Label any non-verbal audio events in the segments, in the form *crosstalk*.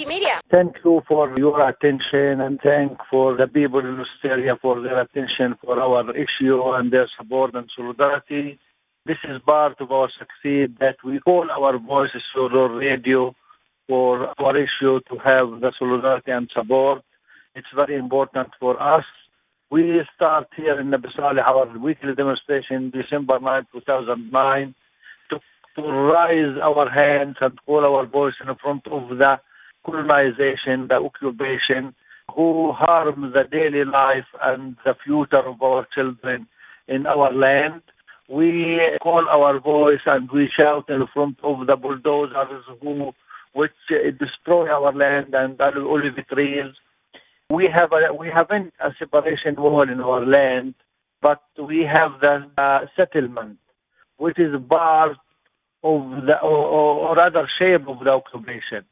Media. Thank you for your attention and thank for the people in Australia for their attention for our issue and their support and solidarity. This is part of our success that we call our voices through the radio for our issue to have the solidarity and support. It's very important for us. We start here in Nabi our weekly demonstration December 9, 2009 to, to raise our hands and call our voice in front of the colonization, the occupation, who harm the daily life and the future of our children in our land. We call our voice and we shout in front of the bulldozers who which uh, destroy our land and olive trees. We have a, we haven't a separation wall in our land, but we have the uh, settlement, which is part of the or, or other shape of the occupation.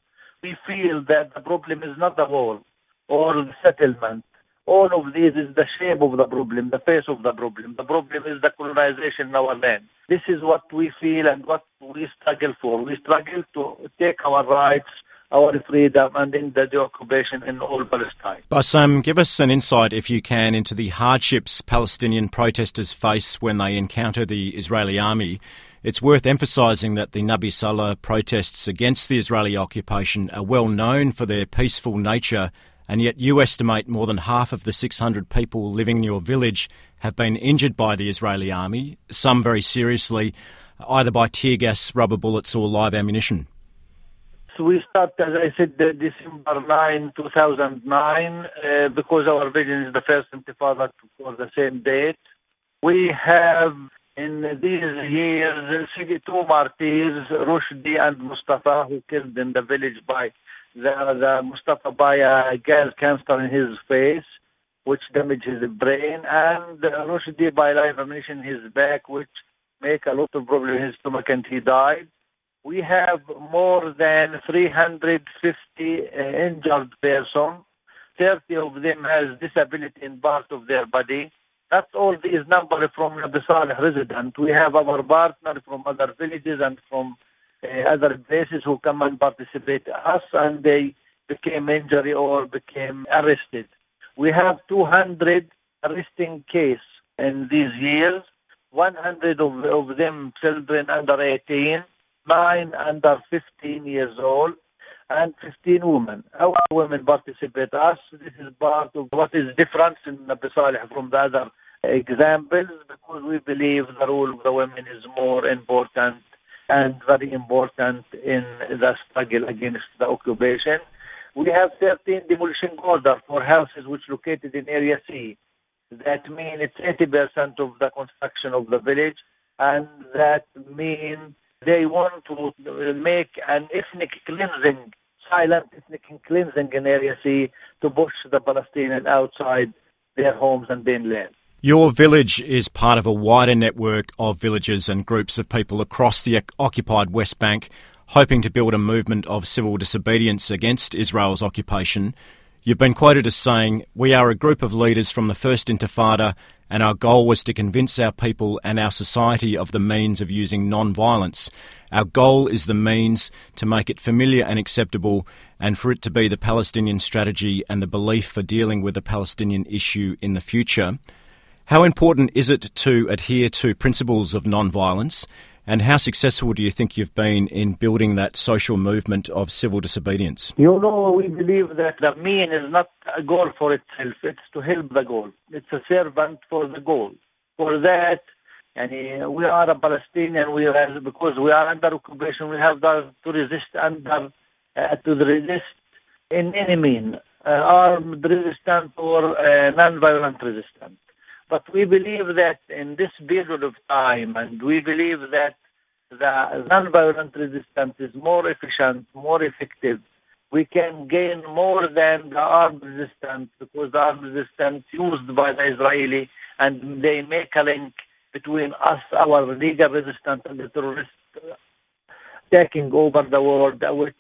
We feel that the problem is not the wall or the settlement. All of this is the shape of the problem, the face of the problem. The problem is the colonization in our land. This is what we feel and what we struggle for. We struggle to take our rights, our freedom, and end the occupation in all Palestine. Bassam, give us an insight, if you can, into the hardships Palestinian protesters face when they encounter the Israeli army. It's worth emphasising that the Nabi Saleh protests against the Israeli occupation are well known for their peaceful nature, and yet you estimate more than half of the 600 people living in your village have been injured by the Israeli army, some very seriously, either by tear gas, rubber bullets, or live ammunition. So we start, as I said, December 9, 2009, uh, because our vision is the first intifada for the same date. We have in these years, two martyrs, Rushdi and Mustafa, who killed in the village by the, the Mustafa by a gas canister in his face, which damaged his brain, and Rushdi by live ammunition in his back, which make a lot of problem in his stomach, and he died. We have more than 350 uh, injured persons. 30 of them has disability in part of their body. That's all these numbers from the Saleh resident. We have our partner from other villages and from uh, other places who come and participate us and they became injured or became arrested. We have 200 arresting case in these years, 100 of, of them children under 18, 9 under 15 years old, and 15 women. Our women participate us. This is part of what is different in Nabi Saleh from the other examples because we believe the role of the women is more important and very important in the struggle against the occupation. We have 13 demolition orders for houses which located in Area C. That means it's 80% of the construction of the village, and that means they want to make an ethnic cleansing, silent ethnic cleansing in Area C to push the Palestinians outside their homes and their land. Your village is part of a wider network of villages and groups of people across the occupied West Bank hoping to build a movement of civil disobedience against Israel's occupation. You've been quoted as saying, We are a group of leaders from the First Intifada, and our goal was to convince our people and our society of the means of using non violence. Our goal is the means to make it familiar and acceptable, and for it to be the Palestinian strategy and the belief for dealing with the Palestinian issue in the future. How important is it to adhere to principles of non-violence, and how successful do you think you've been in building that social movement of civil disobedience? You know, we believe that the mean is not a goal for itself, it's to help the goal. It's a servant for the goal. For that, and we are a Palestinian, we have, because we are under occupation, we have to resist under, uh, to resist in any mean, uh, armed resistance or uh, non-violent resistance. But we believe that in this period of time, and we believe that the non-violent resistance is more efficient, more effective. We can gain more than the armed resistance because the armed resistance used by the Israeli and they make a link between us, our legal resistance, and the terrorists taking over the world, which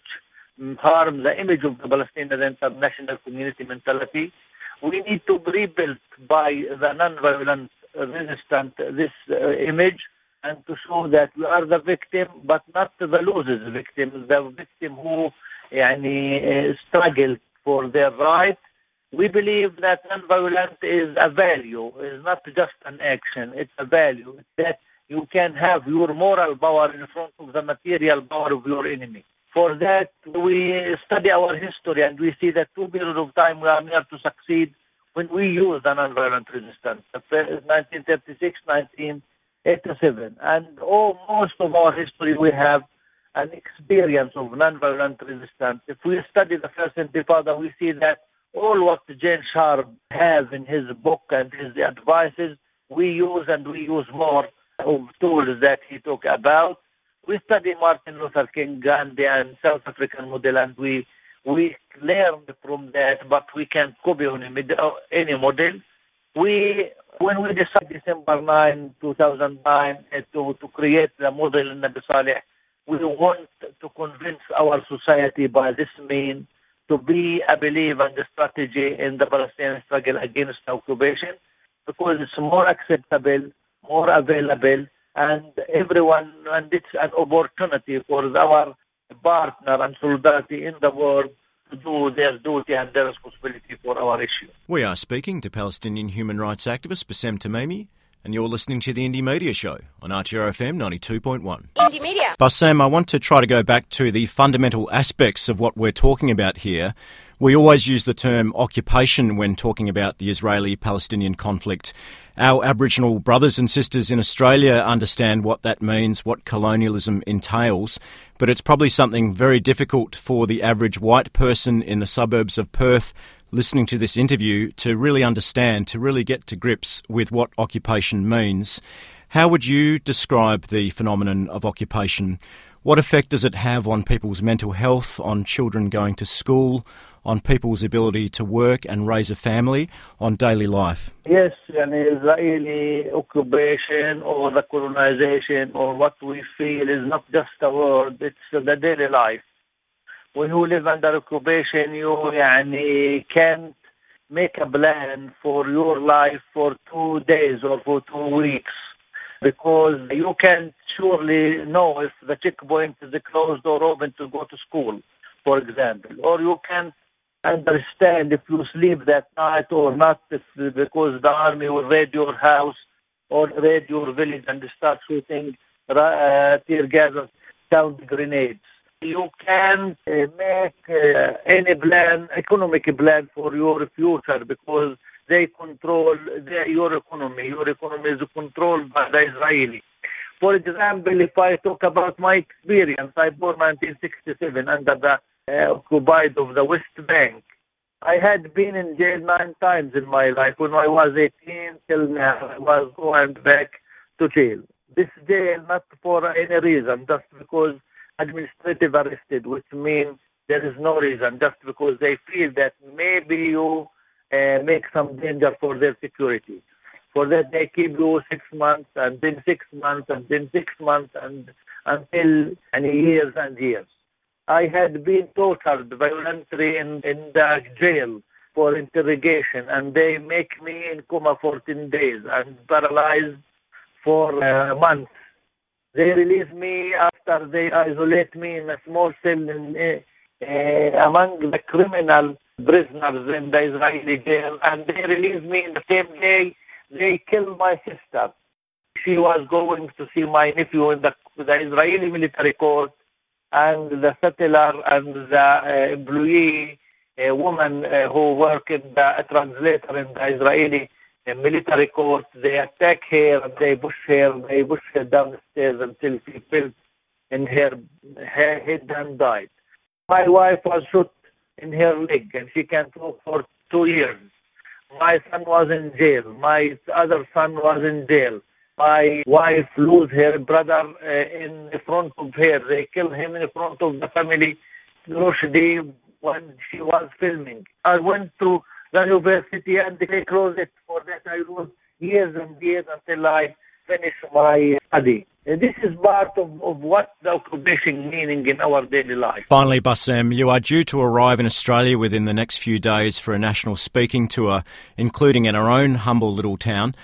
harm the image of the Palestinian international community mentality we need to rebuild by the non-violence resistance this uh, image and to show that we are the victim, but not the losers victim, the victim who يعني, uh, struggled for their right. We believe that non-violence is a value, is not just an action, it's a value that you can have your moral power in front of the material power of your enemy. For that, we study our history and we see that two periods of time we are near to succeed when we use the non-violent resistance, 1936, 1987. And oh, most of our history we have an experience of non-violent resistance. If we study the first intifada, we see that all what Gene Sharp has in his book and his advices, we use and we use more of tools that he talked about. We study Martin Luther King, Gandhi, and South African model, and we we learned from that, but we can't copy on any model. We, when we decided December 9, 2009, eh, to, to create the model in Nabi Saleh, we want to convince our society by this means to be a believer in the strategy in the Palestinian struggle against occupation because it's more acceptable, more available, and everyone, and it's an opportunity for our partner and solidarity in the world to do their duty and their responsibility for our issue. We are speaking to Palestinian human rights activist Bassem Tamimi, and you're listening to the Indie Media Show on RTRFM 92.1. Indie Media. Bassem, I want to try to go back to the fundamental aspects of what we're talking about here. We always use the term occupation when talking about the Israeli Palestinian conflict. Our Aboriginal brothers and sisters in Australia understand what that means, what colonialism entails, but it's probably something very difficult for the average white person in the suburbs of Perth listening to this interview to really understand, to really get to grips with what occupation means. How would you describe the phenomenon of occupation? What effect does it have on people's mental health, on children going to school, on people's ability to work and raise a family, on daily life? Yes, an Israeli occupation or the colonization or what we feel is not just a word, it's the daily life. When you live under occupation, you يعني, can't make a plan for your life for two days or for two weeks because you can surely know if the checkpoint is closed or open to go to school, for example, or you can understand if you sleep that night or not because the army will raid your house or raid your village and start shooting uh, tear gas or sound grenades. You can uh, make uh, any plan, economic plan for your future because they control the, your economy. Your economy is controlled by the Israeli. For example, if I talk about my experience, I born 1967 under the uh, occupied of the West Bank. I had been in jail nine times in my life. When I was 18 till now, I was going back to jail. This jail not for any reason, just because administrative arrested, which means there is no reason, just because they feel that maybe you uh, make some danger for their security. For that, they keep you six months, and then six months, and then six months, and until and years and years. I had been tortured violently in, in the jail for interrogation, and they make me in coma 14 days and paralyzed for a month. They release me after they isolate me in a small cell in, uh, among the criminal prisoners in the Israeli jail, and they release me in the same day they kill my sister. She was going to see my nephew in the, the Israeli military court and the settler and the uh, employee, a woman uh, who work in the translator in the Israeli uh, military court, they attack her they push her, they push her down the stairs until she fell in her, her head and died. My wife was shot in her leg and she can't walk for two years. My son was in jail. My other son was in jail my wife lose her brother uh, in front of her. They kill him in front of the family, Rushdi, when she was filming. I went to the university and they closed it. For that I wrote years and years until I finished my study. This is part of, of what the occupation meaning in our daily life. Finally, Bassem, you are due to arrive in Australia within the next few days for a national speaking tour, including in our own humble little town.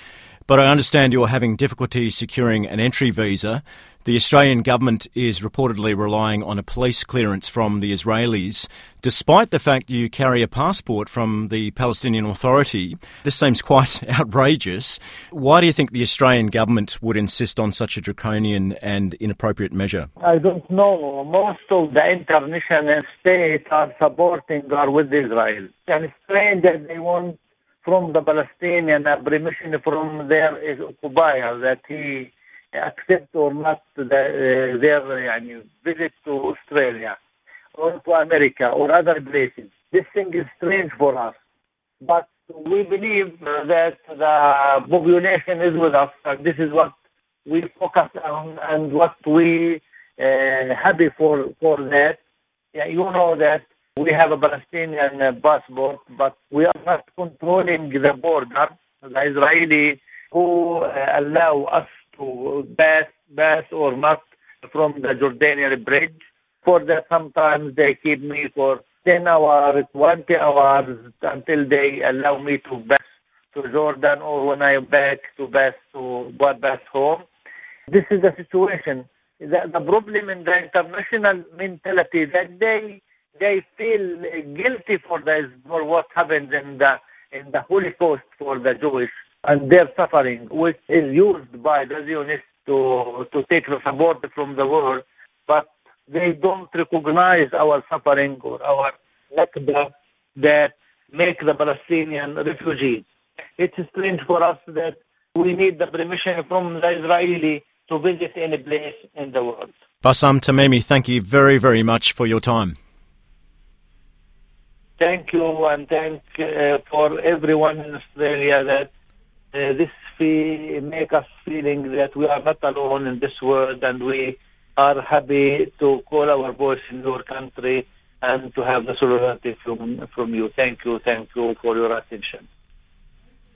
But I understand you're having difficulty securing an entry visa. The Australian government is reportedly relying on a police clearance from the Israelis, despite the fact you carry a passport from the Palestinian Authority. This seems quite *laughs* outrageous. Why do you think the Australian government would insist on such a draconian and inappropriate measure? I don't know. Most of the international states are supporting or with Israel. And it's strange that they want from the Palestinian a permission from their occupier that he accept or not the, uh, their uh, visit to Australia or to America or other places. This thing is strange for us. But we believe that the population is with us. And this is what we focus on and what we uh, happy for for that. Yeah, you know that we have a Palestinian uh, passport, but we are not controlling the border. The Israeli who uh, allow us to pass, pass or not from the Jordanian bridge. For that, sometimes they keep me for 10 hours, 20 hours until they allow me to pass to Jordan or when I'm back to pass to pass home. This is the situation. The, the problem in the international mentality that they they feel guilty for this for what happened in the in the Holocaust for the Jewish and their suffering, which is used by the Zionists to, to take the support from the world, but they don't recognize our suffering or our nakba that make the Palestinian refugees. It's strange for us that we need the permission from the Israeli to visit any place in the world. Bassam Tamimi, thank you very, very much for your time. Thank you, and thank uh, for everyone in Australia that Uh, this fee make us feeling that we are not alone in this world and we are happy to call our voice in your country and to have the solidarity from, from you. Thank you. Thank you for your attention.